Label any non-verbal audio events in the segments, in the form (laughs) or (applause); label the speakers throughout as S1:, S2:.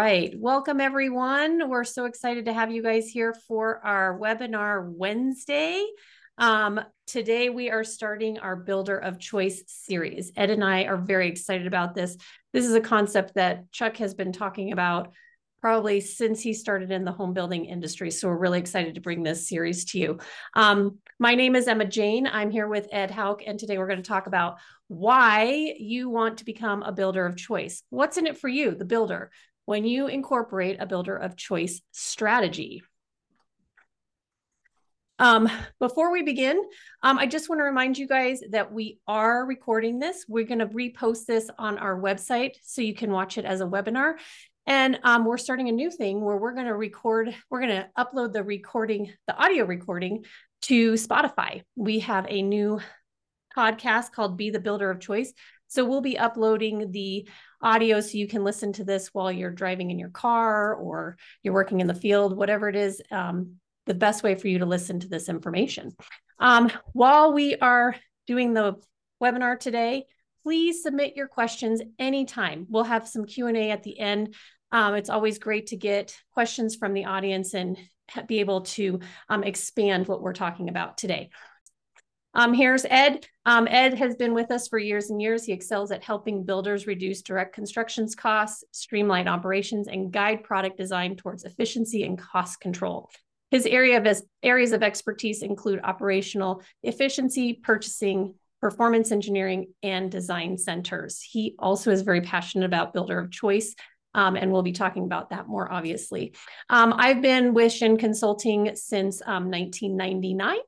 S1: right. Welcome, everyone. We're so excited to have you guys here for our webinar Wednesday. Um, today, we are starting our Builder of Choice series. Ed and I are very excited about this. This is a concept that Chuck has been talking about probably since he started in the home building industry. So we're really excited to bring this series to you. Um, my name is Emma Jane. I'm here with Ed Hauck, and today we're going to talk about why you want to become a builder of choice. What's in it for you, the builder, when you incorporate a builder of choice strategy? Um, before we begin, um, I just want to remind you guys that we are recording this. We're going to repost this on our website so you can watch it as a webinar. And um, we're starting a new thing where we're going to record, we're going to upload the recording, the audio recording to Spotify. We have a new podcast called Be the Builder of Choice. So we'll be uploading the audio so you can listen to this while you're driving in your car or you're working in the field, whatever it is, um, the best way for you to listen to this information. Um, while we are doing the webinar today, please submit your questions anytime. We'll have some Q&A at the end. Um, it's always great to get questions from the audience and be able to um, expand what we're talking about today. Um, here's Ed. Um, Ed has been with us for years and years. He excels at helping builders reduce direct constructions costs, streamline operations, and guide product design towards efficiency and cost control. His area of areas of expertise include operational efficiency, purchasing, performance engineering, and design centers. He also is very passionate about builder of choice, um, and we'll be talking about that more obviously. Um, I've been with Shinn Consulting since um, 1999.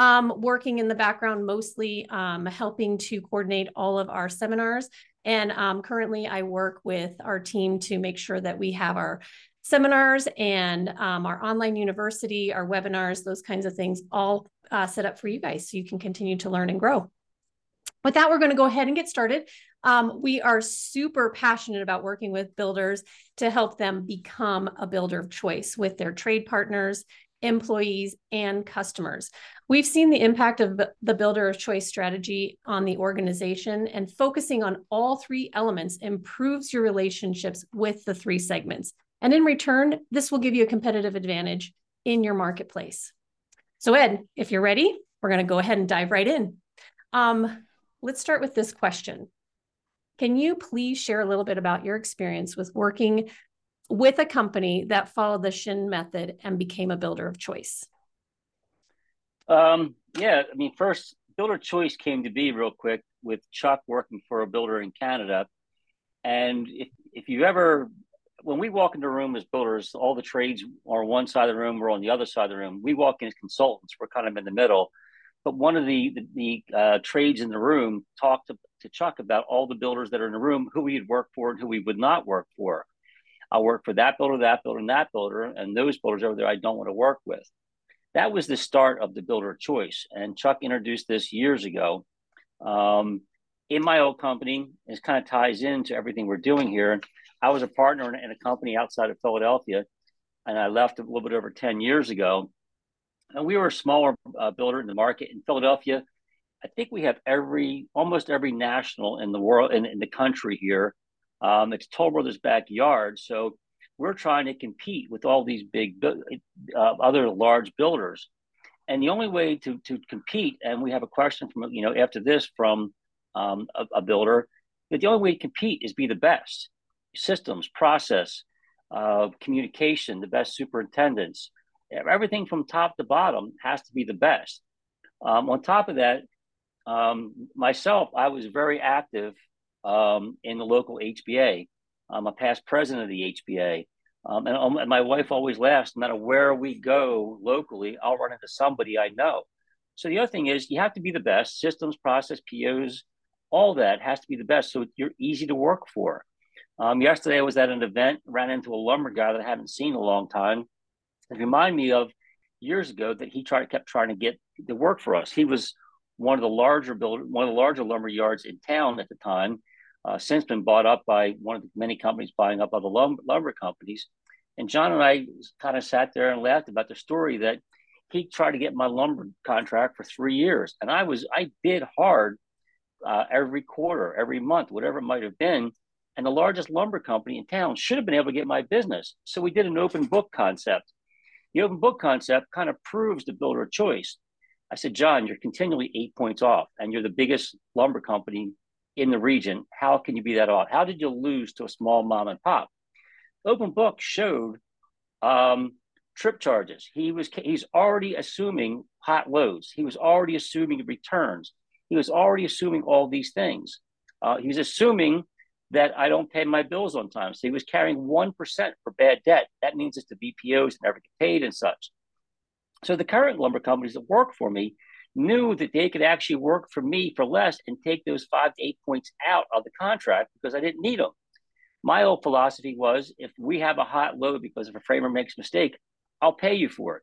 S1: Um, working in the background, mostly um, helping to coordinate all of our seminars. And um, currently, I work with our team to make sure that we have our seminars and um, our online university, our webinars, those kinds of things all uh, set up for you guys so you can continue to learn and grow. With that, we're going to go ahead and get started. Um, we are super passionate about working with builders to help them become a builder of choice with their trade partners, employees, and customers. We've seen the impact of the builder of choice strategy on the organization, and focusing on all three elements improves your relationships with the three segments and in return, this will give you a competitive advantage in your marketplace. So, Ed, if you're ready, we're going to go ahead and dive right in. Um, let's start with this question. Can you please share a little bit about your experience with working with a company that followed the Shinn method and became a builder of choice?
S2: Um, yeah, I mean, first, builder choice came to be real quick with Chuck working for a builder in Canada. And if, if you ever when we walk into a room as builders, all the trades are on one side of the room, we're on the other side of the room. We walk in as consultants, we're kind of in the middle. But one of the the, the uh, trades in the room talked to, to Chuck about all the builders that are in the room, who we'd work for and who we would not work for. I work for that builder, that builder, and that builder, and those builders over there I don't want to work with. That was the start of the builder choice. And Chuck introduced this years ago. Um, in my old company, it kind of ties into everything we're doing here. I was a partner in, in a company outside of Philadelphia, and I left a little bit over 10 years ago. And we were a smaller uh, builder in the market in Philadelphia. I think we have every, almost every national in the world, in, in the country here. Um, it's Toll Brothers' backyard. So we're trying to compete with all these big, uh, other large builders. And the only way to, to compete, and we have a question from, you know, after this from um, a, a builder, that the only way to compete is be the best systems, process, uh, communication, the best superintendents, everything from top to bottom has to be the best. Um, on top of that, um, myself, I was very active um, in the local HBA. I'm a past president of the HBA. Um, and, um, and, my wife always laughs, no matter where we go locally, I'll run into somebody I know. So the other thing is you have to be the best systems, process, POs, all that has to be the best. So you're easy to work for. Um, yesterday, I was at an event, ran into a lumber guy that I hadn't seen in a long time. It reminded me of years ago that he tried kept trying to get to work for us. He was one of the larger build, one of the larger lumber yards in town at the time. Uh, since been bought up by one of the many companies buying up other lumber, lumber companies. And John and I kind of sat there and laughed about the story that he tried to get my lumber contract for three years, and I was I bid hard uh, every quarter, every month, whatever it might have been, and the largest lumber company in town should have been able to get my business. So we did an open book concept. The open book concept kind of proves the builder choice. I said, John, you're continually eight points off, and you're the biggest lumber company in the region. How can you be that off? How did you lose to a small mom and pop? Open book showed um, trip charges. He was he's already assuming hot loads. He was already assuming returns. He was already assuming all these things. Uh, he was assuming that I don't pay my bills on time. So he was carrying 1% for bad debt. That means it's the BPOs never get paid and such. So the current lumber companies that work for me knew that they could actually work for me for less and take those five to eight points out of the contract because I didn't need them. My old philosophy was if we have a hot load because if a framer makes a mistake, I'll pay you for it.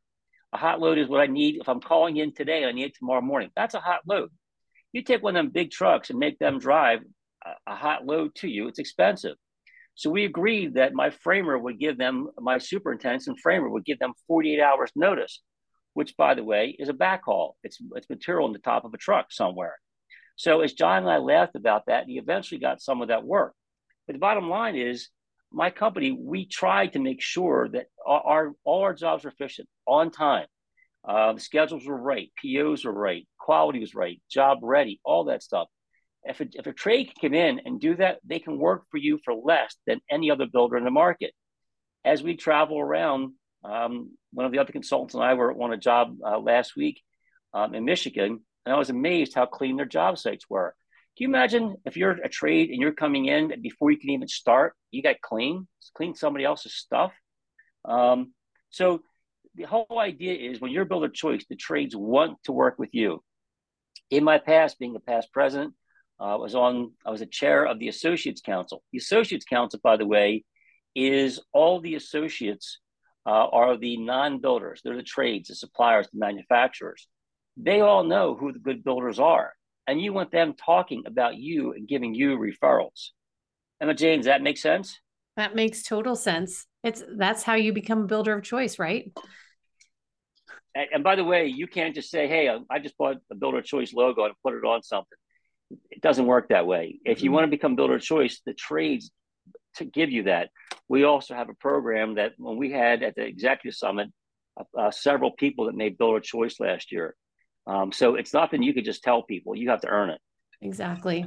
S2: A hot load is what I need. If I'm calling in today, I need it tomorrow morning. That's a hot load. You take one of them big trucks and make them drive a, hot load to you, it's expensive. So we agreed that my framer would give them, my superintendents and framer would give them 48 hours notice, which by the way is a backhaul. It's, it's material in the top of a truck somewhere. So as John and I laughed about that, he eventually got some of that work. But the bottom line is my company, we tried to make sure that our, all our jobs were efficient, on time. Uh, the schedules were right, POs were right, quality was right, job ready, all that stuff. If a, if a trade can come in and do that, they can work for you for less than any other builder in the market. As we travel around, um, one of the other consultants and I were on a job uh, last week um, in Michigan, and I was amazed how clean their job sites were. Can you imagine if you're a trade and you're coming in before you can even start, you got clean, clean somebody else's stuff? Um, so the whole idea is when you're builder choice, the trades want to work with you. In my past, being a past president, uh, I was on. I was a chair of the Associates Council. The Associates Council, by the way, is all the associates uh, are the non-builders. They're the trades, the suppliers, the manufacturers. They all know who the good builders are and you want them talking about you and giving you referrals. Emma James, that makes sense?
S1: That makes total sense. It's that's how you become a builder of choice, right?
S2: And, and by the way, you can't just say, "Hey, I just bought a builder of choice logo and put it on something." It doesn't work that way. If you mm-hmm. want to become builder of choice, the trades to give you that. We also have a program that when we had at the executive summit, uh, uh, several people that made builder choice last year. Um, so it's nothing you could just tell people. You have to earn it.
S1: Exactly.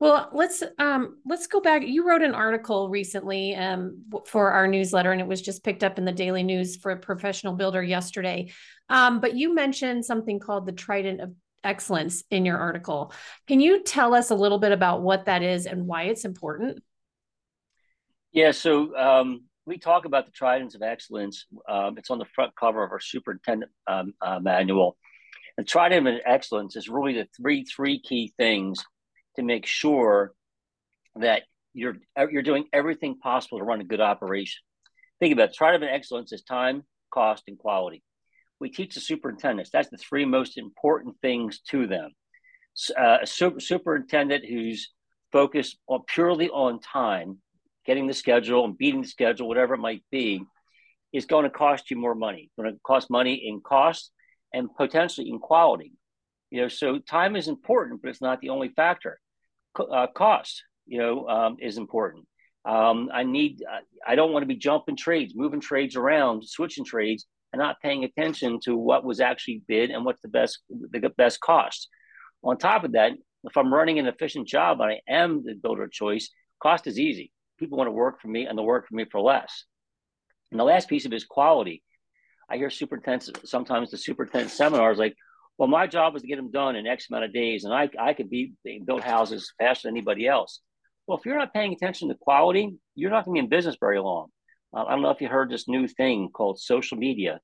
S1: Well, let's um, let's go back. You wrote an article recently um, for our newsletter, and it was just picked up in the Daily News for a professional builder yesterday. Um, but you mentioned something called the Trident of Excellence in your article. Can you tell us a little bit about what that is and why it's important?
S2: Yeah, so um, we talk about the Tridents of Excellence. Um, it's on the front cover of our superintendent um, uh, manual. And trident of excellence is really the three three key things to make sure that you're you're doing everything possible to run a good operation. Think about it. Trident of excellence is time, cost, and quality. We teach the superintendents. That's the three most important things to them. Uh, a super, superintendent who's focused on purely on time, getting the schedule and beating the schedule, whatever it might be, is going to cost you more money. It's going to cost money in cost and potentially in quality. You know, so time is important, but it's not the only factor. Uh, cost, you know, um, is important. Um, I need, I don't want to be jumping trades, moving trades around, switching trades, and not paying attention to what was actually bid and what's the best, the best cost. On top of that, if I'm running an efficient job and I am the builder of choice, cost is easy. People want to work for me and they'll work for me for less. And the last piece of it is quality. I hear superintendents sometimes the superintendent seminars like, well, my job is to get them done in X amount of days, and I I could be build houses faster than anybody else. Well, if you're not paying attention to quality, you're not going to be in business very long. Uh, I don't know if you heard this new thing called social media.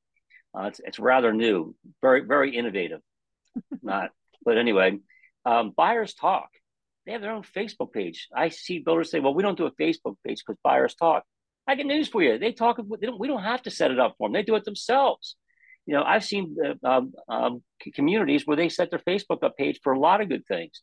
S2: Uh, it's, it's rather new, very very innovative. (laughs) not, but anyway, um, buyers talk. They have their own Facebook page. I see builders say, "Well, we don't do a Facebook page because buyers talk." I get news for you. They talk. They don't, we don't have to set it up for them. They do it themselves. You know, I've seen uh, um, um, communities where they set their Facebook up page for a lot of good things.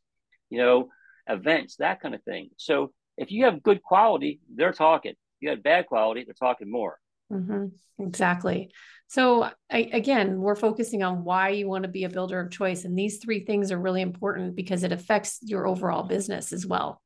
S2: You know, events, that kind of thing. So if you have good quality, they're talking. If you have bad quality, they're talking more.
S1: Mm-hmm. Exactly. So I, again, we're focusing on why you want to be a builder of choice, and these three things are really important because it affects your overall business as well.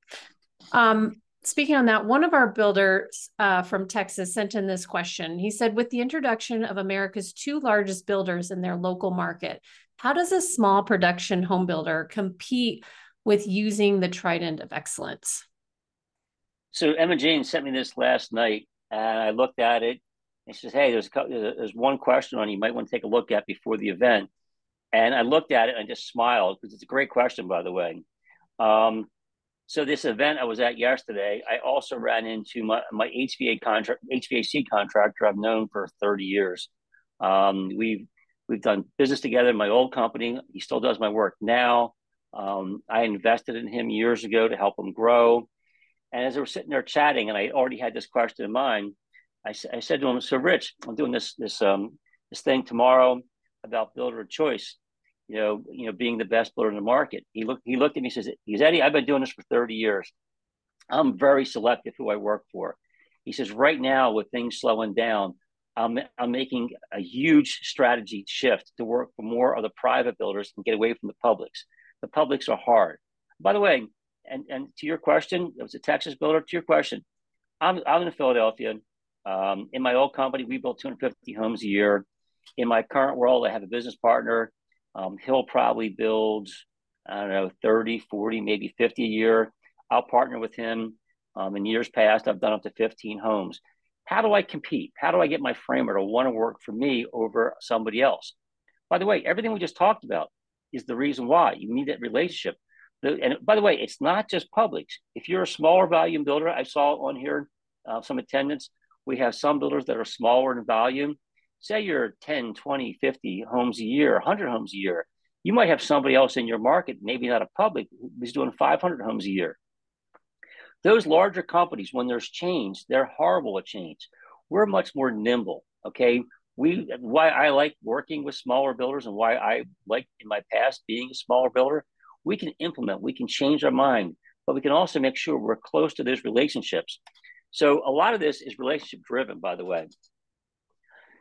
S1: Um, speaking on that, one of our builders uh, from Texas sent in this question. He said, with the introduction of America's two largest builders in their local market, how does a small production home builder compete with using the trident of excellence?
S2: So Emma Jane sent me this last night, and I looked at it. She says, "Hey, there's there's one question on you might want to take a look at before the event." And I looked at it and I just smiled because it's a great question, by the way. Um, so this event I was at yesterday, I also ran into my, my HVA contract, HVAC contractor I've known for 30 years. Um, we've we've done business together in my old company. He still does my work now. Um, I invested in him years ago to help him grow. And as we were sitting there chatting, and I already had this question in mind, I, I said to him, "So, Rich, I'm doing this this um, this thing tomorrow about builder of choice you know, you know, being the best builder in the market. He looked he looked at me and he says, Eddie, I've been doing this for 30 years. I'm very selective who I work for. He says, right now, with things slowing down, I'm, I'm making a huge strategy shift to work for more of the private builders and get away from the publics. The publics are hard. By the way, and, and to your question, it was a Texas builder. To your question, I'm, I'm in Philadelphia. Um, in my old company, we built 250 homes a year. In my current world, I have a business partner um, he'll probably build, I don't know, 30, 40, maybe 50 a year. I'll partner with him. Um, in years past, I've done up to 15 homes. How do I compete? How do I get my framer to want to work for me over somebody else? By the way, everything we just talked about is the reason why you need that relationship. And by the way, it's not just publics. If you're a smaller volume builder, I saw on here uh, some attendance. We have some builders that are smaller in volume say you're 10, 20, 50 homes a year, 100 homes a year, you might have somebody else in your market, maybe not a public, who's doing 500 homes a year. Those larger companies, when there's change, they're horrible at change. We're much more nimble. Okay. We why I like working with smaller builders and why I like in my past being a smaller builder, we can implement, we can change our mind, but we can also make sure we're close to those relationships. So a lot of this is relationship driven, by the way.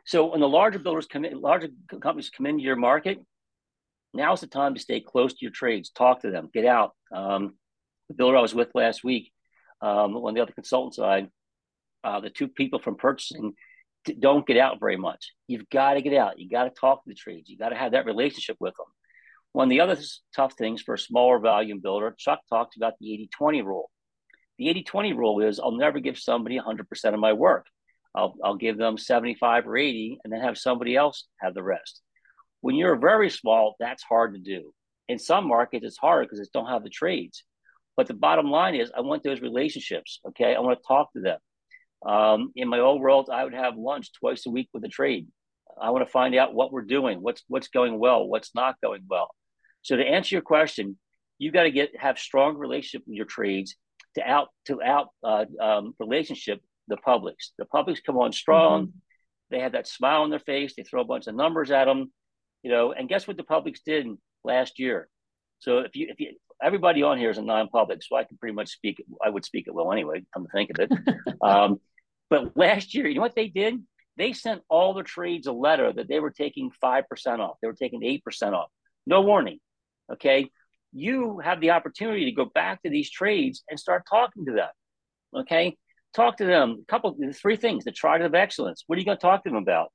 S2: So when the larger builders come in, larger companies come into your market, now's the time to stay close to your trades, talk to them, get out. Um, the builder I was with last week, um, on the other consultant side, uh, the two people from purchasing don't get out very much. You've got to get out. You got to talk to the trades. You got to have that relationship with them. One of the other tough things for a smaller volume builder, Chuck talked about the 80 20 rule. The 80 20 rule is I'll never give somebody 100% of my work. I'll, I'll give them 75 or 80 and then have somebody else have the rest. When you're very small, that's hard to do. In some markets, it's hard because they don't have the trades. But the bottom line is, I want those relationships. Okay. I want to talk to them. Um, in my old world, I would have lunch twice a week with a trade. I want to find out what we're doing, what's what's going well, what's not going well. So to answer your question, you've got to get have strong relationship with your trades to out to out uh, um, relationship the publics. The publics come on strong. Mm-hmm. They have that smile on their face. They throw a bunch of numbers at them, you know. And guess what the publics did last year? So if you if you everybody on here is a non-public, so I can pretty much speak. I would speak it well anyway. Come to think of it. (laughs) um, but last year, you know what they did? They sent all the trades a letter that they were taking five percent off. They were taking eight percent off. No warning. Okay, you have the opportunity to go back to these trades and start talking to them. Okay, talk to them. A couple, three things. The Trident of Excellence. What are you going to talk to them about?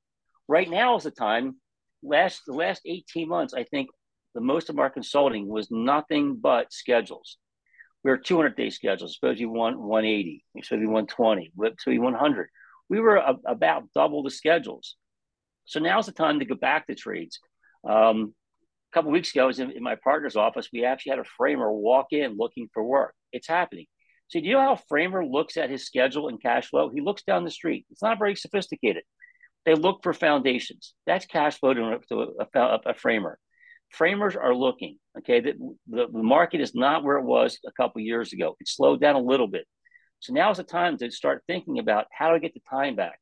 S2: Right now is the time. Last the last eighteen months, I think the most of our consulting was nothing but schedules. We were 200 day schedules. Suppose you want 180, suppose you want 120, so you 100. We were a, about double the schedules. So now's the time to go back to trades. Um, couple weeks ago, I was in, in my partner's office. We actually had a framer walk in looking for work. It's happening. So, do you know how Framer looks at his schedule and cash flow? He looks down the street. It's not very sophisticated. They look for foundations. That's cash flow to, a, a, a framer. Framers are looking. Okay, the, the, the market is not where it was a couple years ago. It slowed down a little bit. So now is the time to start thinking about how to get the time back.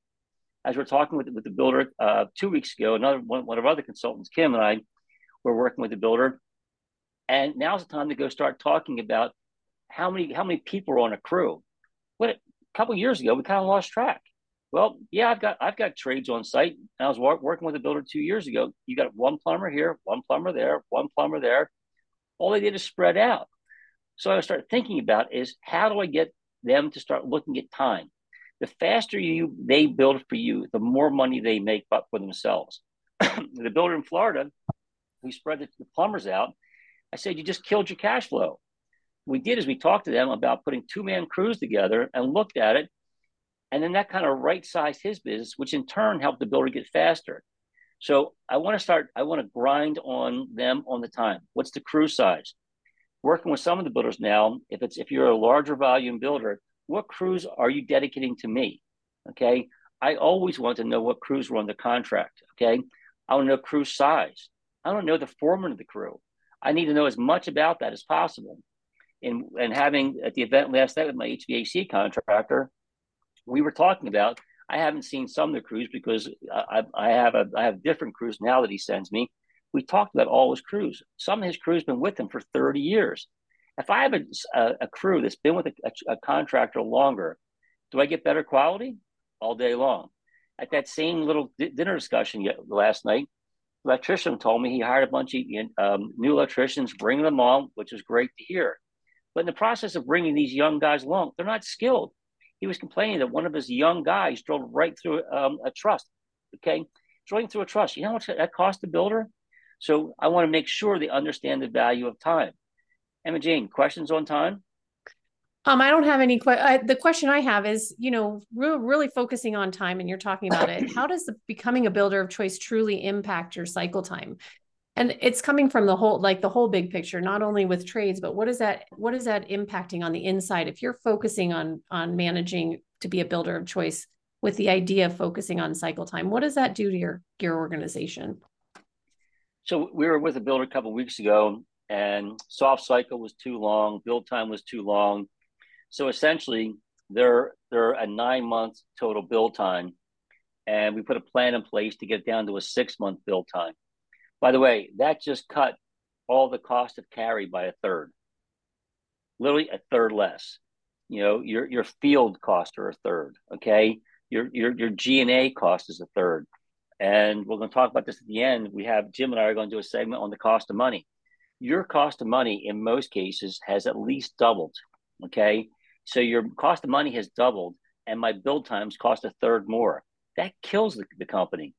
S2: As we're talking with, with the builder uh, two weeks ago, another one, one of our other consultants, Kim and I, were working with the builder, and now's the time to go start talking about how many how many people are on a crew. What a couple years ago we kind of lost track. Well, yeah, I've got I've got trades on site. I was working with a builder two years ago. You got one plumber here, one plumber there, one plumber there. All they did is spread out. So I started thinking about is how do I get them to start looking at time. The faster you they build for you, the more money they make up for themselves. (clears throat) the builder in Florida, we spread the, the plumbers out. I said, you just killed your cash flow. We did is we talked to them about putting two man crews together and looked at it. And then that kind of right sized his business, which in turn helped the builder get faster. So I want to start, I want to grind on them on the time. What's the crew size? Working with some of the builders now, if it's if you're a larger volume builder, what crews are you dedicating to me? Okay. I always want to know what crews were on the contract. Okay. I want to know crew size. I don't know the foreman of the crew. I need to know as much about that as possible. And, and having at the event last night with my HVAC contractor, we were talking about. I haven't seen some of the crews because I, I have a I have different crews now that he sends me. We talked about all his crews. Some of his crews been with him for 30 years. If I have a, a, a crew that's been with a, a, contractor longer, do I get better quality? All day long. At that same little dinner discussion last night, electrician told me he hired a bunch of um, new electricians, bringing them on, which was great to hear. But in the process of bringing these young guys along, they're not skilled. He was complaining that one of his young guys drove right through um, a truss. Okay, drilling through a truss. You know much that cost the builder? So I want to make sure they understand the value of time. Emma Jane, questions on time?
S1: Um, I don't have any. Que- the question I have is, you know, re- really focusing on time, and you're talking about it. How does the becoming a builder of choice truly impact your cycle time? And it's coming from the whole, like the whole big picture, not only with trades, but what is that? What is that impacting on the inside? If you're focusing on on managing to be a builder of choice with the idea of focusing on cycle time, what does that do to your your organization?
S2: So we were with a builder a couple weeks ago, and soft cycle was too long, build time was too long so essentially, they're they're a nine month total build time, and we put a plan in place to get down to a six month build time. By the way, that just cut all the cost of carry by a third, literally a third less. You know, your your field costs are a third. Okay, your your your G and A cost is a third, and we're going to talk about this at the end. We have Jim and I are going to do a segment on the cost of money. Your cost of money in most cases has at least doubled. Okay, so your cost of money has doubled, and my build times cost a third more. That kills the, the company.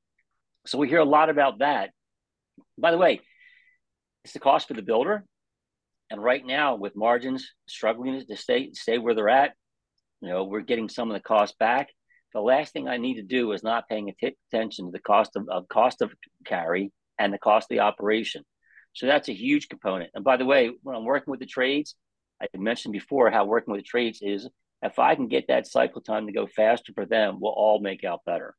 S2: So we hear a lot about that. By the way, it's the cost for the builder. And right now, with margins struggling to stay stay where they're at, you know, we're getting some of the cost back. The last thing I need to do is not paying attention to the cost of, of cost of carry and the cost of the operation. So that's a huge component. And by the way, when I'm working with the trades, I mentioned before how working with trades is if I can get that cycle time to go faster for them, we'll all make out better.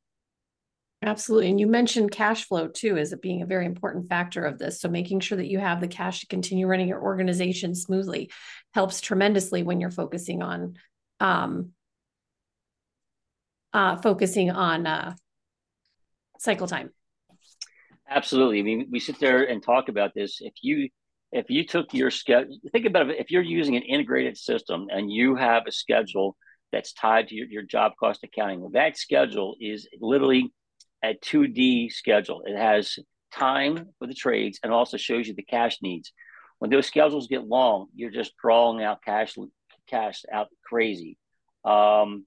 S1: Absolutely. And you mentioned cash flow too as it being a very important factor of this. So making sure that you have the cash to continue running your organization smoothly helps tremendously when you're focusing on um uh focusing on uh cycle time.
S2: Absolutely. I mean, we sit there and talk about this. If you if you took your schedule, think about it. If you're using an integrated system and you have a schedule that's tied to your, your job cost accounting, that schedule is literally a 2D schedule. It has time for the trades and also shows you the cash needs. When those schedules get long, you're just drawing out cash, cash out crazy. Um,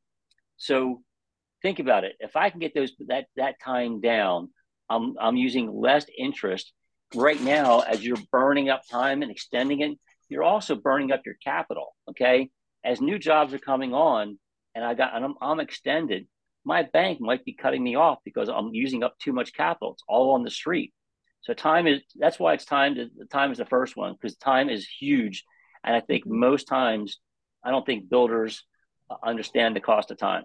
S2: so think about it. If I can get those that that time down, I'm I'm using less interest right now, as you're burning up time and extending it, you're also burning up your capital. Okay. As new jobs are coming on and I got, and I'm, I'm extended, my bank might be cutting me off because I'm using up too much capital. It's all on the street. So time is, that's why it's time to, time is the first one because time is huge. And I think most times, I don't think builders understand the cost of time.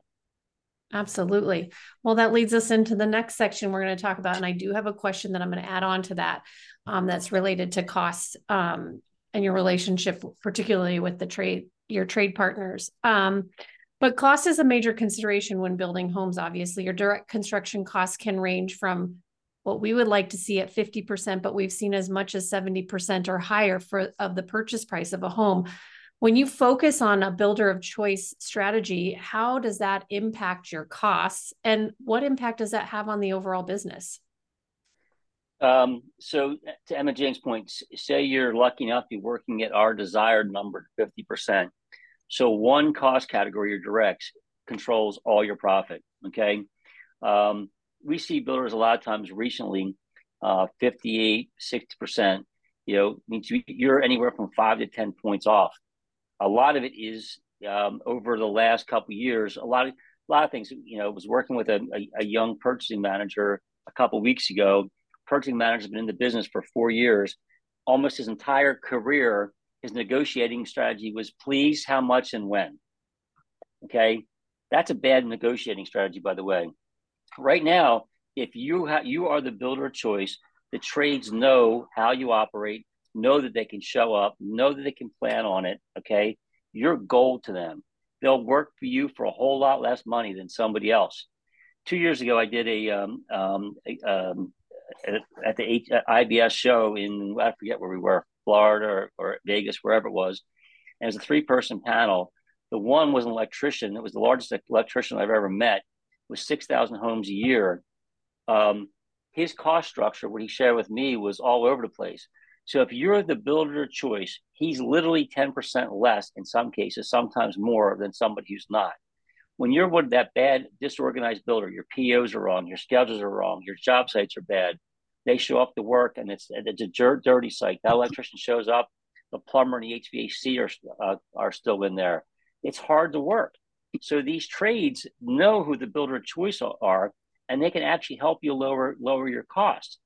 S1: Absolutely. Well, that leads us into the next section we're going to talk about. And I do have a question that I'm going to add on to that um, that's related to costs um, and your relationship, particularly with the trade, your trade partners. Um, but cost is a major consideration when building homes. Obviously, your direct construction costs can range from what we would like to see at 50%, but we've seen as much as 70% or higher for of the purchase price of a home when you focus on a builder of choice strategy, how does that impact your costs and what impact does that have on the overall business?
S2: Um, so to Emma Jane's point, say you're lucky enough to be working at our desired number, 50%. So one cost category, your directs, controls all your profit. Okay. Um, we see builders a lot of times recently, uh, 58, 60%, you know, means you're anywhere from five to 10 points off. A lot of it is um, over the last couple years, a lot of, a lot of things, you know, was working with a, a, a young purchasing manager a couple weeks ago. Purchasing manager has been in the business for four years. Almost his entire career, his negotiating strategy was please, how much, and when. Okay. That's a bad negotiating strategy, by the way. Right now, if you ha- you are the builder of choice, the trades know how you operate, know that they can show up, know that they can plan on it. Okay, you're gold to them. They'll work for you for a whole lot less money than somebody else. Two years ago, I did a, um, um, a um, at the H- IBS show in I forget where we were, Florida or, or Vegas, wherever it was. And it was a three person panel. The one was an electrician. It was the largest electrician I've ever met. Six thousand homes a year. Um, his cost structure, what he shared with me, was all over the place. So if you're the builder of choice, he's literally 10% less in some cases, sometimes more than somebody who's not. When you're with that bad, disorganized builder, your POs are wrong, your schedules are wrong, your job sites are bad. They show up to work and it's it's a dirty site. That electrician shows up, the plumber and the HVAC are uh, are still in there. It's hard to work. So these trades know who the builder of choice are, and they can actually help you lower lower your costs.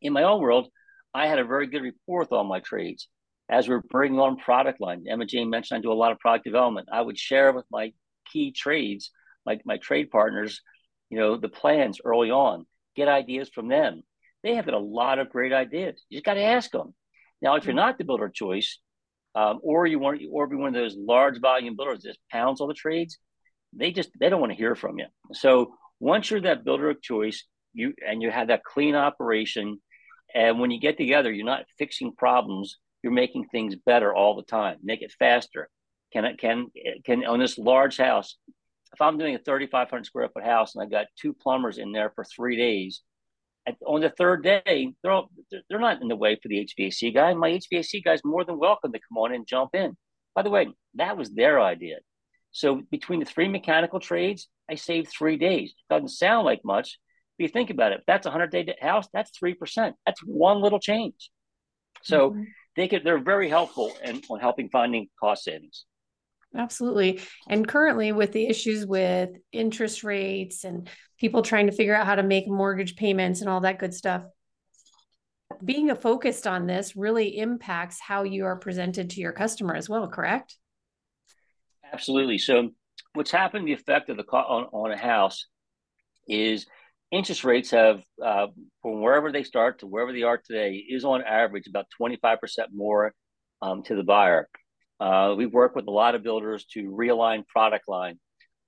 S2: In my own world, I had a very good rapport with all my trades. As we're bringing on product line, Emma Jane mentioned I do a lot of product development. I would share with my key trades, my, my trade partners, you know, the plans early on, get ideas from them. They have got a lot of great ideas. You just got to ask them. Now, if you're not the builder of choice, um, or you want or be one of those large volume builders that pounds all the trades, they just they don't want to hear from you. So once you're that builder of choice, you and you have that clean operation, and when you get together, you're not fixing problems. You're making things better all the time. Make it faster. Can it can can on this large house? If I'm doing a 3,500 square foot house and I got two plumbers in there for three days, at, on the third day, they're all, they're not in the way for the HVAC guy. My HVAC guy's more than welcome to come on and jump in. By the way, that was their idea. So between the three mechanical trades, I saved three days. Doesn't sound like much, but you think about it. If that's a hundred day house, that's three percent. That's one little change. So mm-hmm. they could they're very helpful in on helping finding cost savings.
S1: Absolutely. And currently, with the issues with interest rates and people trying to figure out how to make mortgage payments and all that good stuff, being a focused on this really impacts how you are presented to your customer as well, correct?
S2: Absolutely. So, what's happened, the effect of the on, on a house is interest rates have, uh, from wherever they start to wherever they are today, is on average about 25% more um, to the buyer. Uh, we work with a lot of builders to realign product line,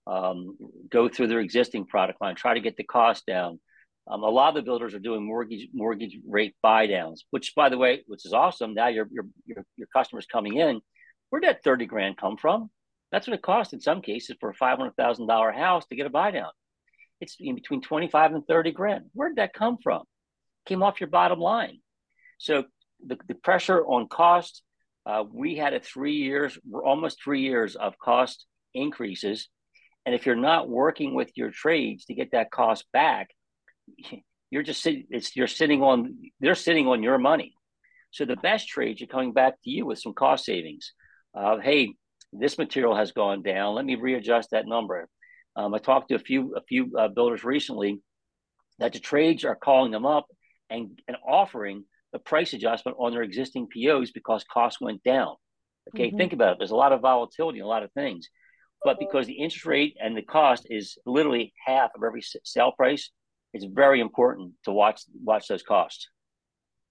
S2: um, go through their existing product line, try to get the cost down. Um, a lot of the builders are doing mortgage mortgage rate buy downs, which, by the way, which is awesome. Now your your your, your customers coming in, where'd that thirty grand come from? That's what it costs in some cases for a five hundred thousand dollar house to get a buy down. It's in between twenty five and thirty grand. Where did that come from? Came off your bottom line. So the, the pressure on cost uh, we had a three years, almost three years of cost increases. And if you're not working with your trades to get that cost back, (laughs) you're just sitting, it's, you're sitting on, they're sitting on your money. So the best trades are coming back to you with some cost savings. Uh, hey, this material has gone down. Let me readjust that number. Um, I talked to a few a few uh, builders recently that the trades are calling them up and, and offering the price adjustment on their existing POs because costs went down. Okay, mm-hmm. think about it. There's a lot of volatility, in a lot of things, but because the interest rate and the cost is literally half of every sale price, it's very important to watch watch those costs.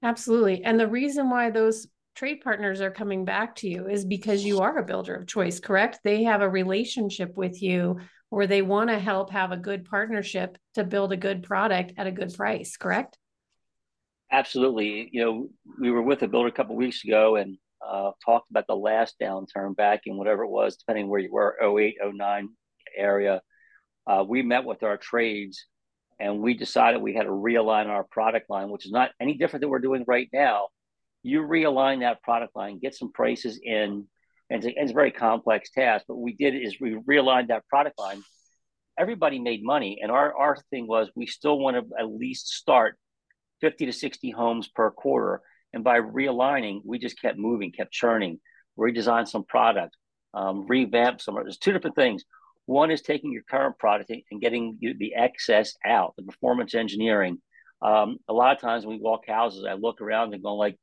S1: Absolutely, and the reason why those trade partners are coming back to you is because you are a builder of choice, correct? They have a relationship with you where they want to help have a good partnership to build a good product at a good price, correct?
S2: Absolutely. You know, we were with a builder a couple weeks ago and uh, talked about the last downturn back in whatever it was, depending where you were, 08, 09 area. Uh, we met with our trades and we decided we had to realign our product line, which is not any different than we're doing right now. You realign that product line, get some prices in, and it's, a, it's a very complex task. But we did is we realigned that product line. Everybody made money, and our our thing was we still want to at least start 50 to 60 homes per quarter. And by realigning, we just kept moving, kept churning, redesigned some product, um, revamp some. There's two different things. One is taking your current product and getting the excess out, the performance engineering. Um, a lot of times when we walk houses, I look around and go like,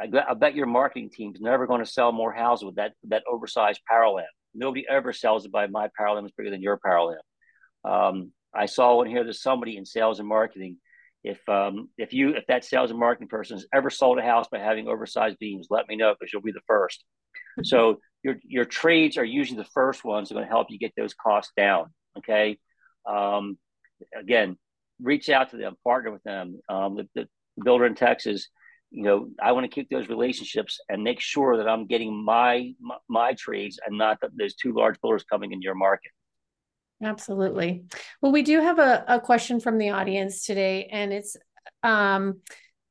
S2: I, I bet your marketing team's never going to sell more houses with that that oversized lamp. Nobody ever sells it by my lamp is bigger than your lamp. Um, I saw one here. there's somebody in sales and marketing. If um, if you if that sales and marketing person has ever sold a house by having oversized beams, let me know because you'll be the first. so your your trades are usually the first ones that are going to help you get those costs down. Okay. Um, again, reach out to them, partner with them. Um, the, the builder in Texas you know i want to keep those relationships and make sure that i'm getting my my, my trades and not that there's two large builders coming in your market.
S1: Absolutely. Well we do have a, a question from the audience today and it's um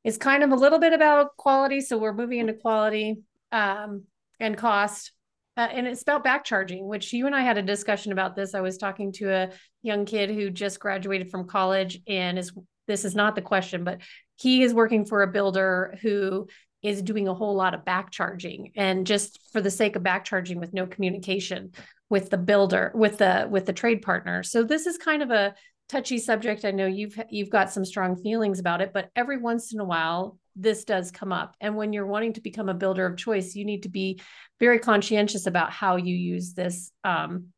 S1: it's kind of a little bit about quality so we're moving into quality um and cost uh, and it's about back charging which you and i had a discussion about this. I was talking to a young kid who just graduated from college and is this is not the question but he is working for a builder who is doing a whole lot of back charging and just for the sake of back charging with no communication with the builder with the with the trade partner. So this is kind of a touchy subject. I know you've you've got some strong feelings about it but every once in a while this does come up. And when you're wanting to become a builder of choice you need to be very conscientious about how you use this um,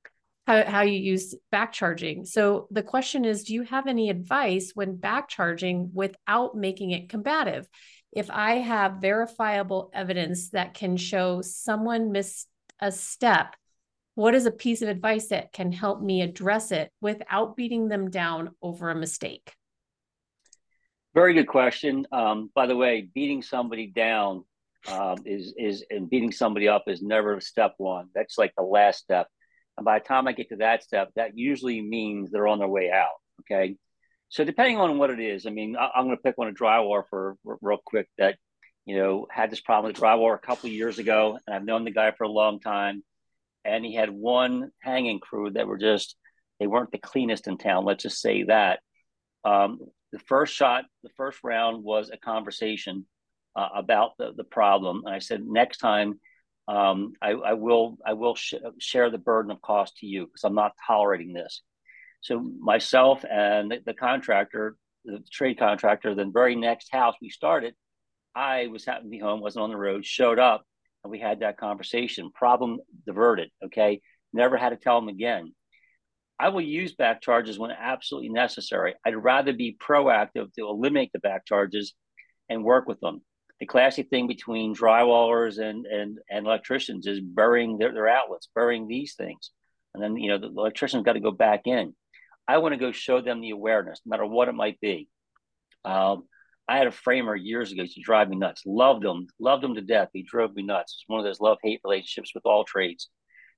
S1: how, how you use back charging. So the question is, do you have any advice when back charging without making it combative? If I have verifiable evidence that can show someone missed a step, what is a piece of advice that can help me address it without beating them down over a mistake?
S2: Very good question. Um, by the way, beating somebody down um, is is and beating somebody up is never step one. That's like the last step. And by the time I get to that step, that usually means they're on their way out. Okay. So depending on what it is, I mean, I, am going to pick one of drywall for, real quick that, you know, had this problem with drywall a couple years ago, and I've known the guy for a long time. And he had one hanging crew that were just, they weren't the cleanest in town. Let's just say that. Um, the first shot, the first round was a conversation uh, about the, the problem. And I said, next time um, I, I, will I will sh- share the burden of cost to you because I'm not tolerating this. So myself and the, the, contractor, the trade contractor, the very next house we started, I was happened to be home, wasn't on the road, showed up, and we had that conversation. Problem diverted. Okay, never had to tell them again. I will use back charges when absolutely necessary. I'd rather be proactive to eliminate the back charges and work with them the classic thing between drywallers and and, and electricians is burying their, their outlets, burying these things. And then, you know, the, electrician's got to go back in. I want to go show them the awareness, no matter what it might be. Um, I had a framer years ago to drive me nuts. Loved him, loved him to death. He drove me nuts. It's one of those love hate relationships with all trades.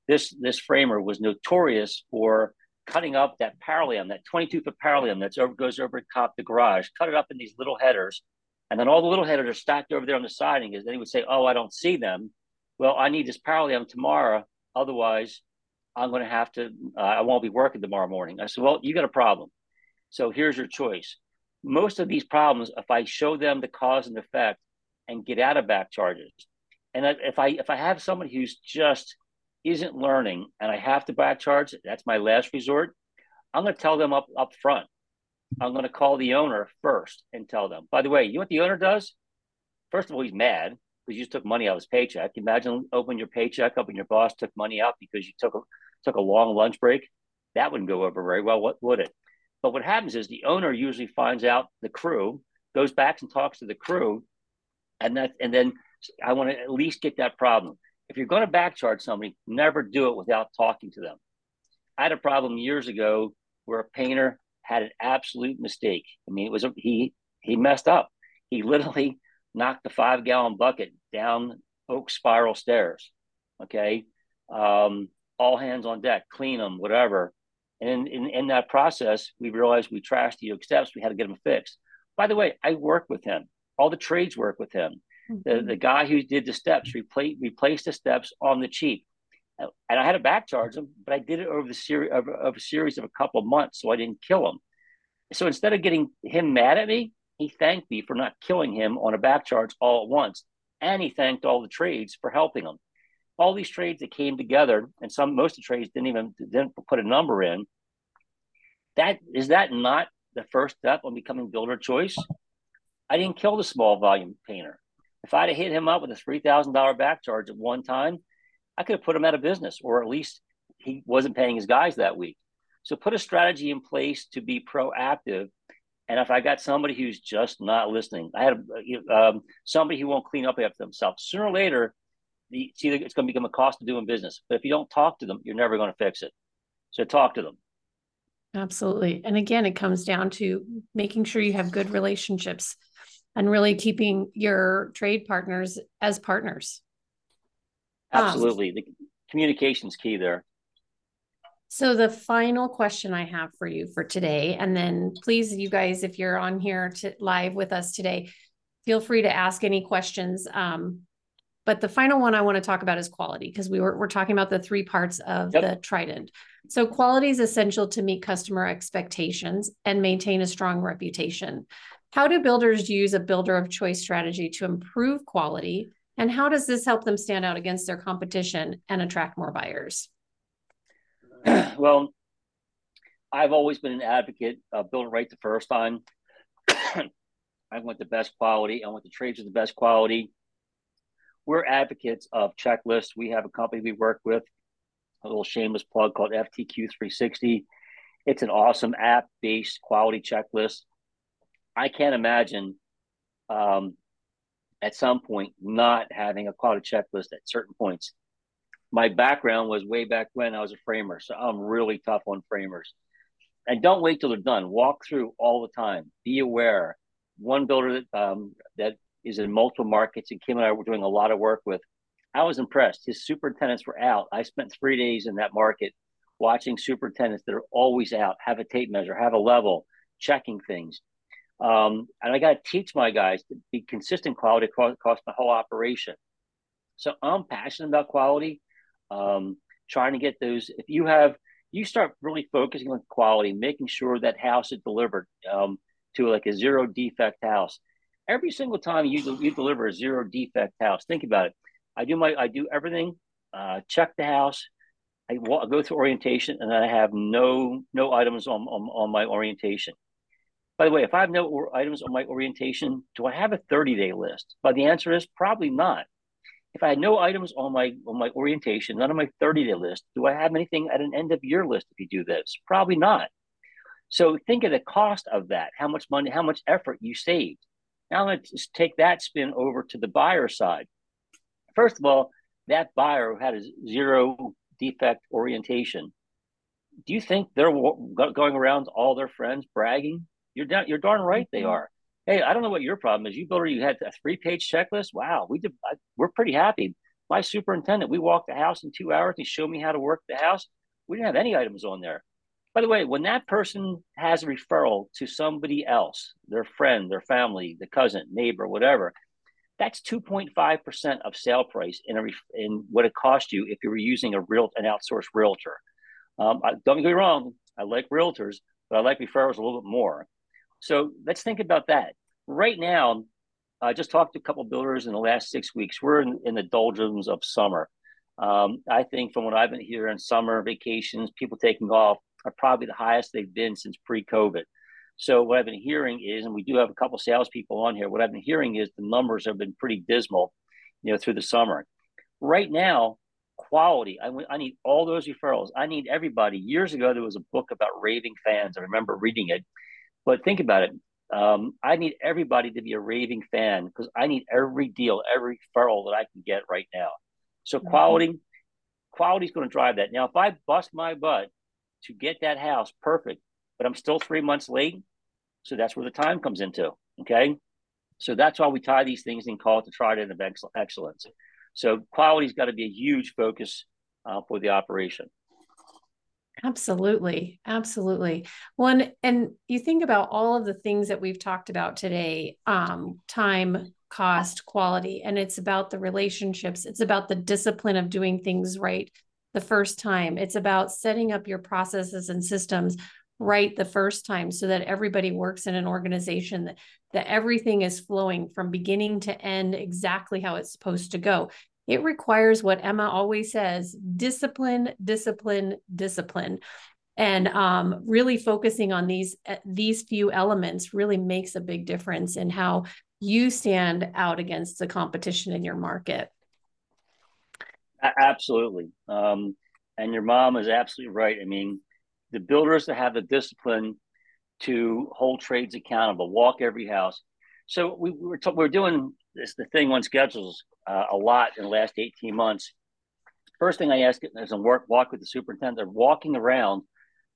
S2: This this framer was notorious for cutting up that Parallam, that 22 foot Parallam that goes over top the garage, cut it up in these little headers, and then all the little headers are stacked over there on the siding. Is then he would say, "Oh, I don't see them." Well, I need this Parallam tomorrow. Otherwise, I'm going to have to. Uh, I won't be working tomorrow morning. I said, "Well, you got a problem. So here's your choice." Most of these problems, if I show them the cause and effect and get out of back charges, and if I if I have someone who's just isn't learning and I have to back charge, that's my last resort. I'm going to tell them up up front. I'm going to call the owner first and tell them. By the way, you know what the owner does? First of all, he's mad because you took money out of his paycheck. Imagine opening your paycheck up and your boss took money out because you took a took a long lunch break. That wouldn't go over very well. What would it? But what happens is the owner usually finds out the crew, goes back and talks to the crew, and that and then I want to at least get that problem. If you're going to back charge somebody, never do it without talking to them. I had a problem years ago where a painter had an absolute mistake. I mean, it was a, he he messed up. He literally (laughs) knocked the five gallon bucket down oak spiral stairs. Okay, um, all hands on deck, clean them, whatever. And in, in, in that process, we realized we trashed the oak steps. We had to get them fixed. By the way, I work with him. All the trades work with him. Mm-hmm. The, the guy who did the steps replaced replaced the steps on the cheap. And I had to back charge him, but I did it over the series of, of a series of a couple of months, so I didn't kill him. So instead of getting him mad at me, he thanked me for not killing him on a back charge all at once, and he thanked all the trades for helping him. All these trades that came together, and some most of the trades didn't even didn't put a number in. That is that not the first step on becoming builder choice? I didn't kill the small volume painter. If I'd have hit him up with a three thousand dollar back charge at one time, I could have put him out of business, or at least he wasn't paying his guys that week. So put a strategy in place to be proactive. And if I got somebody who's just not listening, I had um, somebody who won't clean up after themselves. Sooner or later, the, it's either it's going to become a cost of doing business. But if you don't talk to them, you're never going to fix it. So talk to them.
S1: Absolutely. And again, it comes down to making sure you have good relationships and really keeping your trade partners as partners.
S2: Absolutely. Um, the communication's key there.
S1: So the final question I have for you for today, and then please, you guys, if you're on here to live with us today, feel free to ask any questions. Um, but the final one I want to talk about is quality because we were we're talking about the three parts of yep. the trident. So quality is essential to meet customer expectations and maintain a strong reputation. How do builders use a builder of choice strategy to improve quality? And how does this help them stand out against their competition and attract more buyers? (clears throat)
S2: well, I've always been an advocate of build it right the first time. (clears throat) I want the best quality. I want the trades with the best quality. We're advocates of checklists. We have a company we work with, a little shameless plug called FTQ360. It's an awesome app based quality checklist. I can't imagine um, at some point not having a quality checklist at certain points my background was way back when I was a framer, so I'm really tough on framers. And don't wait till they're done. Walk through all the time. Be aware. One builder that um, that is in multiple markets, and Kim and I were doing a lot of work with. I was impressed. His superintendents were out. I spent three days in that market watching superintendents that are always out, have a tape measure, have a level, checking things. Um, and I got to teach my guys to be consistent quality across, across the whole operation. So I'm passionate about quality um, trying to get those. If you have, you start really focusing on quality, making sure that house is delivered um, to like a zero defect house. Every single time you you deliver a zero defect house, think about it. I do my I do everything, uh, check the house. I, go through orientation, and I have no no items on, on on my orientation. By the way, if I have no items on my orientation, do I have a 30 day list? But the answer is probably not if I had no items on my on my orientation, none of my 30 day list, do I have anything at an end of year list if you do this? Probably not. So think of the cost of that, how much money, how much effort you saved. Now to take that spin over to the buyer side. First of all, that buyer who had a zero defect orientation, do you think they're going around all their friends bragging? You're, da- you're darn right they mm-hmm. are. Hey, I don't know what your problem is. You builder, you had a three page checklist. Wow, we did. I, we're pretty happy. My superintendent, we walked the house in two hours. He showed me how to work the house. We didn't have any items on there. By the way, when that person has a referral to somebody else, their friend, their family, the cousin, neighbor, whatever, that's 2.5% of sale price in, a, in what it cost you if you were using a real an outsourced realtor. Um, I, don't get me wrong, I like realtors, but I like referrals a little bit more. So let's think about that. Right now, I just talked to a couple builders in the last six weeks. We're in, in the doldrums of summer. Um, I think from what I've been hearing, summer vacations, people taking off are probably the highest they've been since pre-COVID. So what I've been hearing is, and we do have a couple salespeople on here. What I've been hearing is the numbers have been pretty dismal, you know, through the summer. Right now, quality. I, I need all those referrals. I need everybody. Years ago, there was a book about raving fans. I remember reading it. But think about it. Um, I need everybody to be a raving fan because I need every deal, every referral that I can get right now. So mm-hmm. quality, quality is going to drive that. Now, if I bust my butt to get that house perfect, but I'm still three months late, so that's where the time comes into. Okay, so that's why we tie these things and call it the trident of excellence. So quality's got to be a huge focus uh, for the operation.
S1: Absolutely. Absolutely. One, and you think about all of the things that we've talked about today um, time, cost, quality, and it's about the relationships. It's about the discipline of doing things right the first time. It's about setting up your processes and systems right the first time so that everybody works in an organization that, that everything is flowing from beginning to end exactly how it's supposed to go. It requires what Emma always says discipline, discipline, discipline. And um, really focusing on these uh, these few elements really makes a big difference in how you stand out against the competition in your market.
S2: Absolutely. Um, and your mom is absolutely right. I mean, the builders that have the discipline to hold trades accountable, walk every house. So we, we were t- we are doing this the thing on schedules uh, a lot in the last 18 months. First thing I ask as I work walk with the superintendent, they're walking around,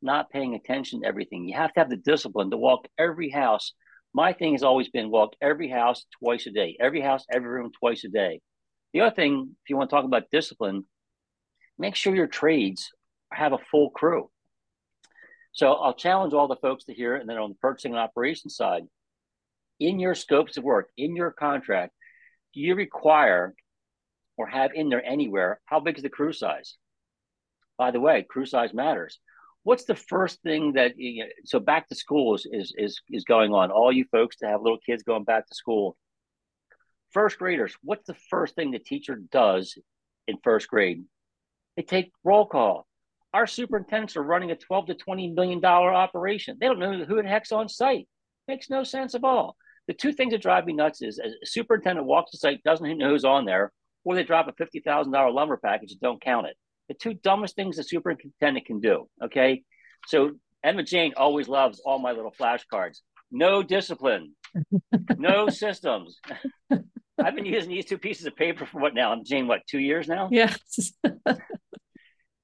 S2: not paying attention to everything. You have to have the discipline to walk every house. My thing has always been walk every house twice a day, every house, every room twice a day. The other thing, if you want to talk about discipline, make sure your trades have a full crew. So I'll challenge all the folks to hear. And then on the purchasing and operations side, in your scopes of work, in your contract, do you require or have in there anywhere how big is the crew size? By the way, crew size matters. What's the first thing that so back to school is, is is is going on? All you folks to have little kids going back to school. First graders, what's the first thing the teacher does in first grade? They take roll call. Our superintendents are running a 12 to 20 million dollar operation. They don't know who the heck's on site. Makes no sense at all. The two things that drive me nuts is a superintendent walks the site, doesn't know who's on there, or they drop a fifty thousand dollar lumber package and don't count it. The two dumbest things a superintendent can do. Okay, so Emma Jane always loves all my little flashcards. No discipline, (laughs) no systems. I've been using these two pieces of paper for what now? Emma Jane, what, two years now?
S1: Yes. (laughs)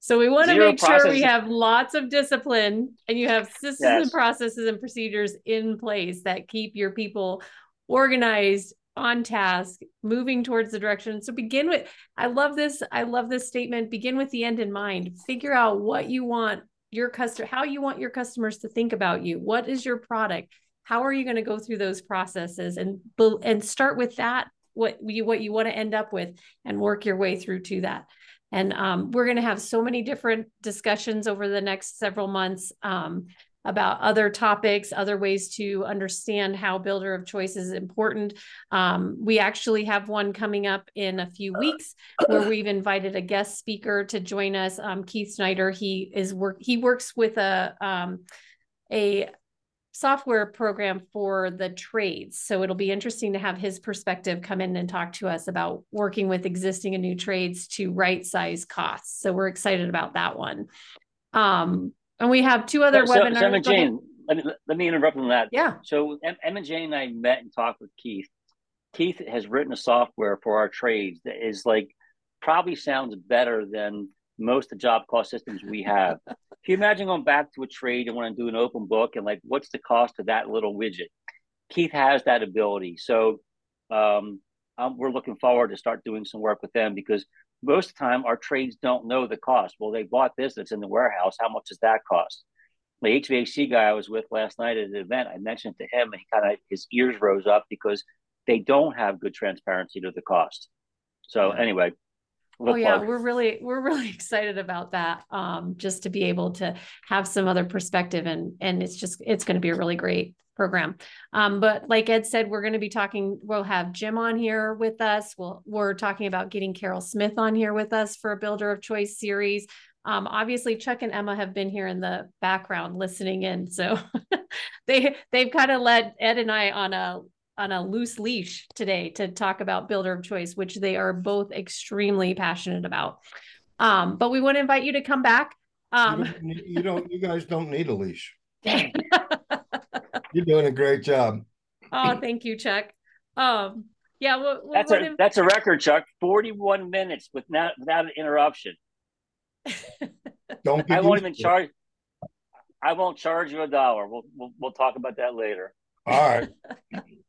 S1: so we want to make process. sure we have lots of discipline and you have systems yes. and processes and procedures in place that keep your people organized on task moving towards the direction. So begin with i love this i love this statement begin with the end in mind. Figure out what you want your customer how you want your customers to think about you. What is your product? How are you going to go through those processes? And and start with that what you what you want to end up with and work your way through to that and um, we're going to have so many different discussions over the next several months um, about other topics, other ways to understand how builder of choice is important. Um, we actually have one coming up in a few weeks where we've invited a guest speaker to join us. Um, Keith Snyder. He is work. He works with a um, a software program for the trades. So it'll be interesting to have his perspective come in and talk to us about working with existing and new trades to right size costs. So we're excited about that one. Um, and we have two other so, webinars. So,
S2: Emma Jane, let me, let me interrupt on that.
S1: Yeah.
S2: So Emma Jane and I met and talked with Keith. Keith has written a software for our trades that is like probably sounds better than most of the job cost systems we have. (laughs) Can you imagine going back to a trade and want to do an open book and like what's the cost of that little widget? Keith has that ability. So um, um, we're looking forward to start doing some work with them because most of the time our trades don't know the cost. Well, they bought this that's in the warehouse. How much does that cost? The HVAC guy I was with last night at an event, I mentioned to him and he kind of his ears rose up because they don't have good transparency to the cost. So anyway,
S1: oh yeah we're really we're really (laughs) excited about that um, just to be able to have some other perspective and and it's just it's going to be a really great program. Um, but like ed said we're going to be talking we'll have jim on here with us. We'll, we're talking about getting carol smith on here with us for a builder of choice series. Um, obviously chuck and emma have been here in the background listening in so (laughs) they they've kind of led ed and i on a on a loose leash today to talk about builder of choice, which they are both extremely passionate about. Um, but we want to invite you to come back. Um,
S3: you, you don't, you guys don't need a leash. (laughs) You're doing a great job.
S1: Oh, thank you, Chuck. Um, yeah, we'll, we'll
S2: that's a that's a record, Chuck. Forty-one minutes without without an interruption. (laughs)
S3: don't.
S2: I won't even charge. I won't charge you a dollar. We'll, we'll we'll talk about that later.
S3: All right. (laughs)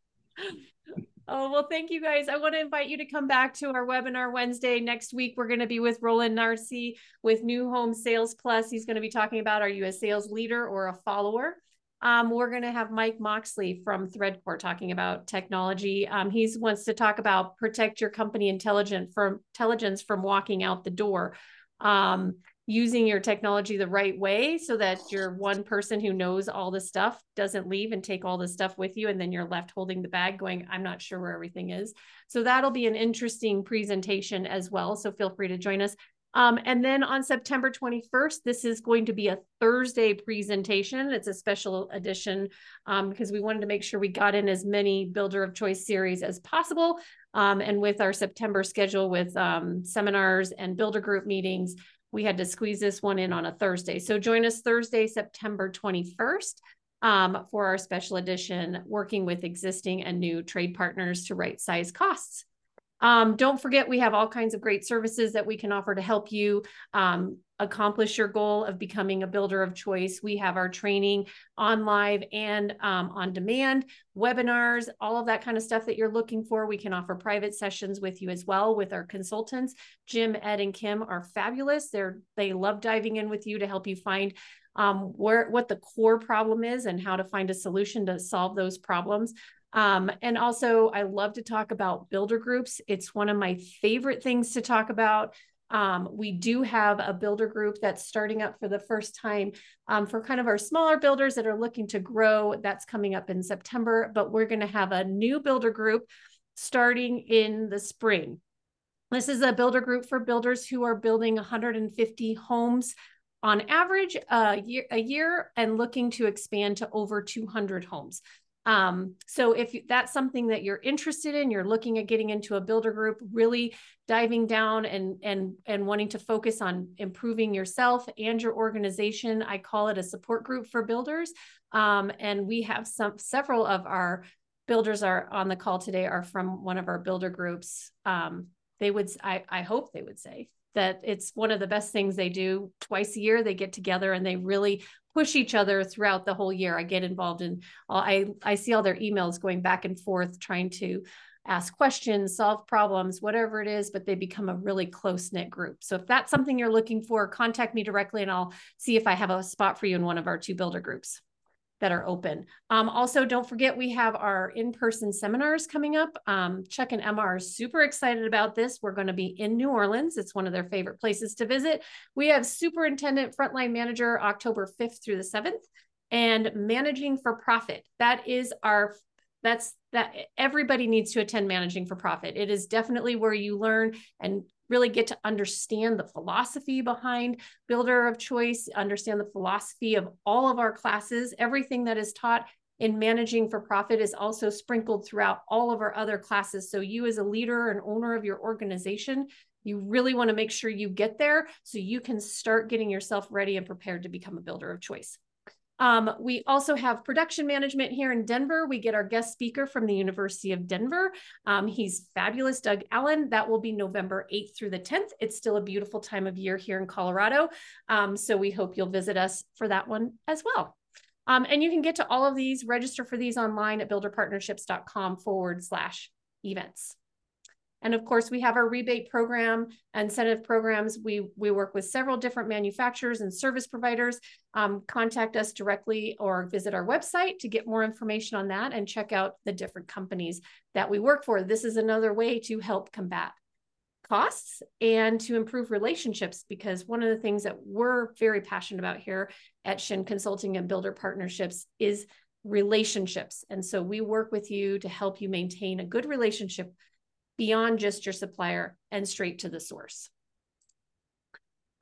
S1: Oh, well, thank you guys. I want to invite you to come back to our webinar Wednesday. Next week, we're going to be with Roland Narcy with New Home Sales Plus. He's going to be talking about are you a sales leader or a follower? um, we're going to have Mike Moxley from Threadcore talking about technology. Um, he wants to talk about protect your company intelligent from intelligence from walking out the door. Um, using your technology the right way so that your one person who knows all the stuff doesn't leave and take all the stuff with you and then you're left holding the bag going i'm not sure where everything is so that'll be an interesting presentation as well so feel free to join us um, and then on September 21st, this is going to be a Thursday presentation. It's a special edition um, because we wanted to make sure we got in as many Builder of Choice series as possible. Um, and with our September schedule with um, seminars and builder group meetings, we had to squeeze this one in on a Thursday. So join us Thursday, September 21st um, for our special edition, working with existing and new trade partners to right size costs. Um, don't forget, we have all kinds of great services that we can offer to help you um, accomplish your goal of becoming a builder of choice. We have our training on live and um, on demand, webinars, all of that kind of stuff that you're looking for. We can offer private sessions with you as well with our consultants. Jim, Ed, and Kim are fabulous. They're they love diving in with you to help you find um, where what the core problem is and how to find a solution to solve those problems. Um, and also, I love to talk about builder groups. It's one of my favorite things to talk about. Um, we do have a builder group that's starting up for the first time um, for kind of our smaller builders that are looking to grow. That's coming up in September, but we're going to have a new builder group starting in the spring. This is a builder group for builders who are building 150 homes on average a year, a year and looking to expand to over 200 homes. Um, so if that's something that you're interested in, you're looking at getting into a builder group, really diving down and and and wanting to focus on improving yourself and your organization. I call it a support group for builders. Um, and we have some several of our builders are on the call today are from one of our builder groups. Um, they would I, I hope they would say that it's one of the best things they do twice a year they get together and they really push each other throughout the whole year. I get involved in, I, I see all their emails going back and forth, trying to ask questions, solve problems, whatever it is, but they become a really close knit group. So if that's something you're looking for, contact me directly and I'll see if I have a spot for you in one of our two builder groups that are open. Um, also, don't forget we have our in-person seminars coming up. Um, Chuck and Emma are super excited about this. We're going to be in New Orleans. It's one of their favorite places to visit. We have Superintendent Frontline Manager October 5th through the 7th and Managing for Profit. That is our that's that everybody needs to attend managing for profit it is definitely where you learn and really get to understand the philosophy behind builder of choice, understand the philosophy of all of our classes. Everything that is taught in managing for profit is also sprinkled throughout all of our other classes. So you as a leader and owner of your organization, you really want to make sure you get there so you can start getting yourself ready and prepared to become a builder of choice. Um, we also have production management here in Denver. We get our guest speaker from the University of Denver. Um, he's fabulous, Doug Allen. That will be November 8th through the 10th. It's still a beautiful time of year here in Colorado. Um, so we hope you'll visit us for that one as well. Um, and you can get to all of these, register for these online at builderpartnerships.com forward slash events. And of course, we have our rebate program, incentive programs. We, we work with several different manufacturers and service providers. Um, contact us directly or visit our website to get more information on that and check out the different companies that we work for. This is another way to help combat costs and to improve relationships because one of the things that we're very passionate about here at Shinn Consulting and Builder Partnerships is relationships. And so we work with you to help you maintain a good relationship beyond just your supplier and straight to the source.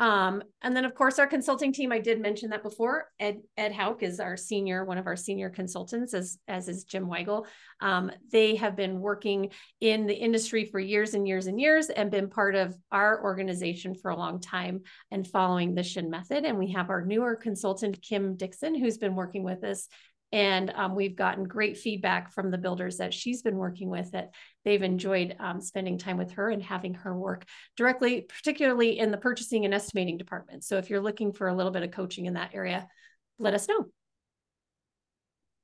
S1: Um, and then of course our consulting team, I did mention that before, Ed, Ed Hauck is our senior, one of our senior consultants as, as is Jim Weigel. Um, they have been working in the industry for years and years and years and been part of our organization for a long time and following the Shinn method. And we have our newer consultant, Kim Dixon, who's been working with us and um, we've gotten great feedback from the builders that she's been working with that they've enjoyed um, spending time with her and having her work directly, particularly in the purchasing and estimating department. So if you're looking for a little bit of coaching in that area, let us know.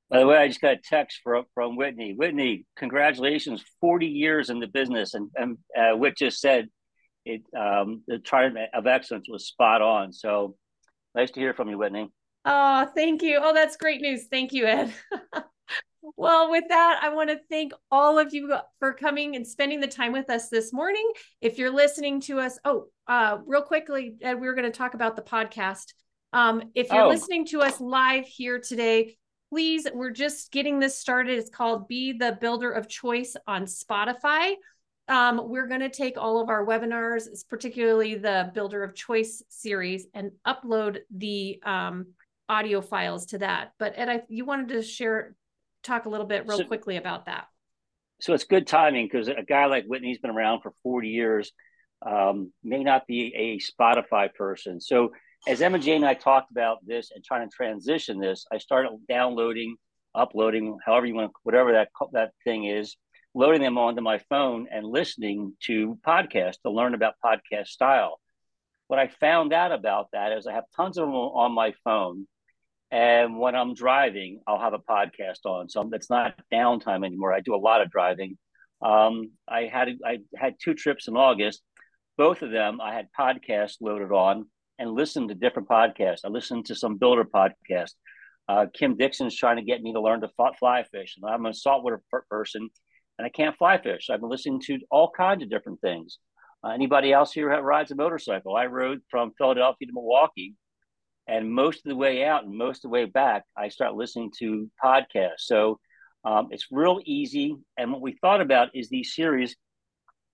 S2: By the way, I just got a text from, from Whitney. Whitney, congratulations, 40 years in the business. And, and uh, Whit just said it um, the chart of excellence was spot on. So nice to hear from you, Whitney.
S1: Oh, thank you. Oh, that's great news. Thank you, Ed. (laughs) well, with that, I want to thank all of you for coming and spending the time with us this morning. If you're listening to us, oh, uh, real quickly, Ed, we are going to talk about the podcast. Um, if you're oh. listening to us live here today, please, we're just getting this started. It's called Be the Builder of Choice on Spotify. Um, we're going to take all of our webinars, particularly the Builder of Choice series, and upload the um, audio files to that. But Ed, I, you wanted to share, talk a little bit real so, quickly about that.
S2: So it's good timing because a guy like Whitney's been around for 40 years, um, may not be a Spotify person. So as Emma Jane and I talked about this and trying to transition this, I started downloading, uploading, however you want, whatever that that thing is, loading them onto my phone and listening to podcasts to learn about podcast style. What I found out about that is I have tons of them on my phone and when I'm driving, I'll have a podcast on. So it's not downtime anymore. I do a lot of driving. Um, I had I had two trips in August. Both of them, I had podcasts loaded on and listened to different podcasts. I listened to some builder podcast. Uh, Kim Dixon's trying to get me to learn to fly fish, and I'm a saltwater person, and I can't fly fish. So I've been listening to all kinds of different things. Uh, anybody else here rides a motorcycle? I rode from Philadelphia to Milwaukee and most of the way out and most of the way back, I start listening to podcasts. So um, it's real easy. And what we thought about is these series.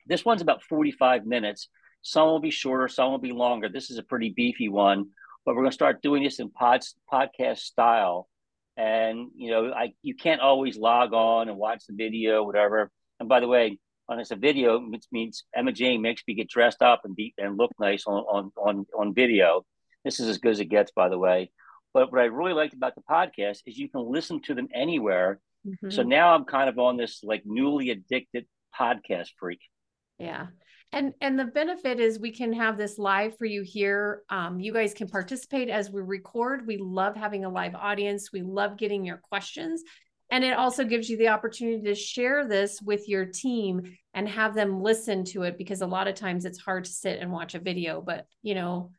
S2: This one's about 45 minutes. Some will be shorter, some will be longer. This is a pretty beefy one, but we're going to start doing this in pod, podcast style. And you know, I you can't always log on and watch the video, whatever. And by the way, on this a video, it means Emma Jane makes me get dressed up and be and look nice on on on, on video. This is as good as it gets, by the way. But what I really liked about the podcast is you can listen to them anywhere. Mm-hmm. So now I'm kind of on this like newly addicted podcast freak.
S1: Yeah. And and the benefit is we can have this live for you here. Um, you guys can participate as we record. We love having a live audience. We love getting your questions. And it also gives you the opportunity to share this with your team and have them listen to it because a lot of times it's hard to sit and watch a video. But you know,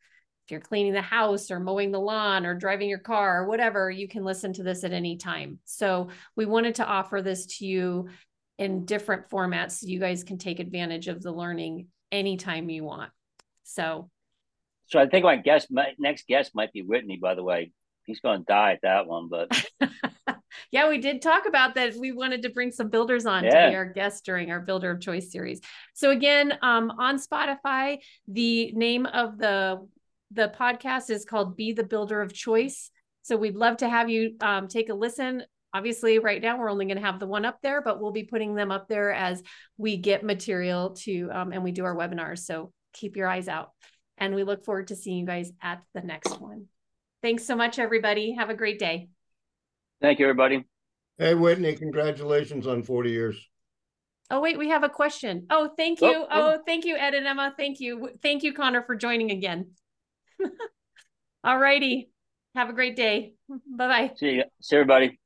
S1: if you're cleaning the house or mowing the lawn or driving your car or whatever, you can listen to this at any time. So we wanted to offer this to you in different formats so you guys can take advantage of the learning anytime you want. So
S2: so I think my guest my next guest might be Whitney, by the way. He's gonna die at that one, but (laughs)
S1: yeah, we did talk about that. We wanted to bring some builders on yeah. to be our guest during our Builder of Choice series. So again, um, on Spotify, the name of the the podcast is called Be the Builder of Choice. So we'd love to have you um, take a listen. Obviously, right now we're only going to have the one up there, but we'll be putting them up there as we get material to um, and we do our webinars. So keep your eyes out. And we look forward to seeing you guys at the next one. Thanks so much, everybody. Have a great day.
S2: Thank you, everybody.
S3: Hey, Whitney, congratulations on 40 years.
S1: Oh, wait, we have a question. Oh, thank you. Oh, oh, thank you, Ed and Emma. Thank you. Thank you, Connor, for joining again. (laughs) All righty. Have a great day. Bye bye.
S2: See you. See everybody.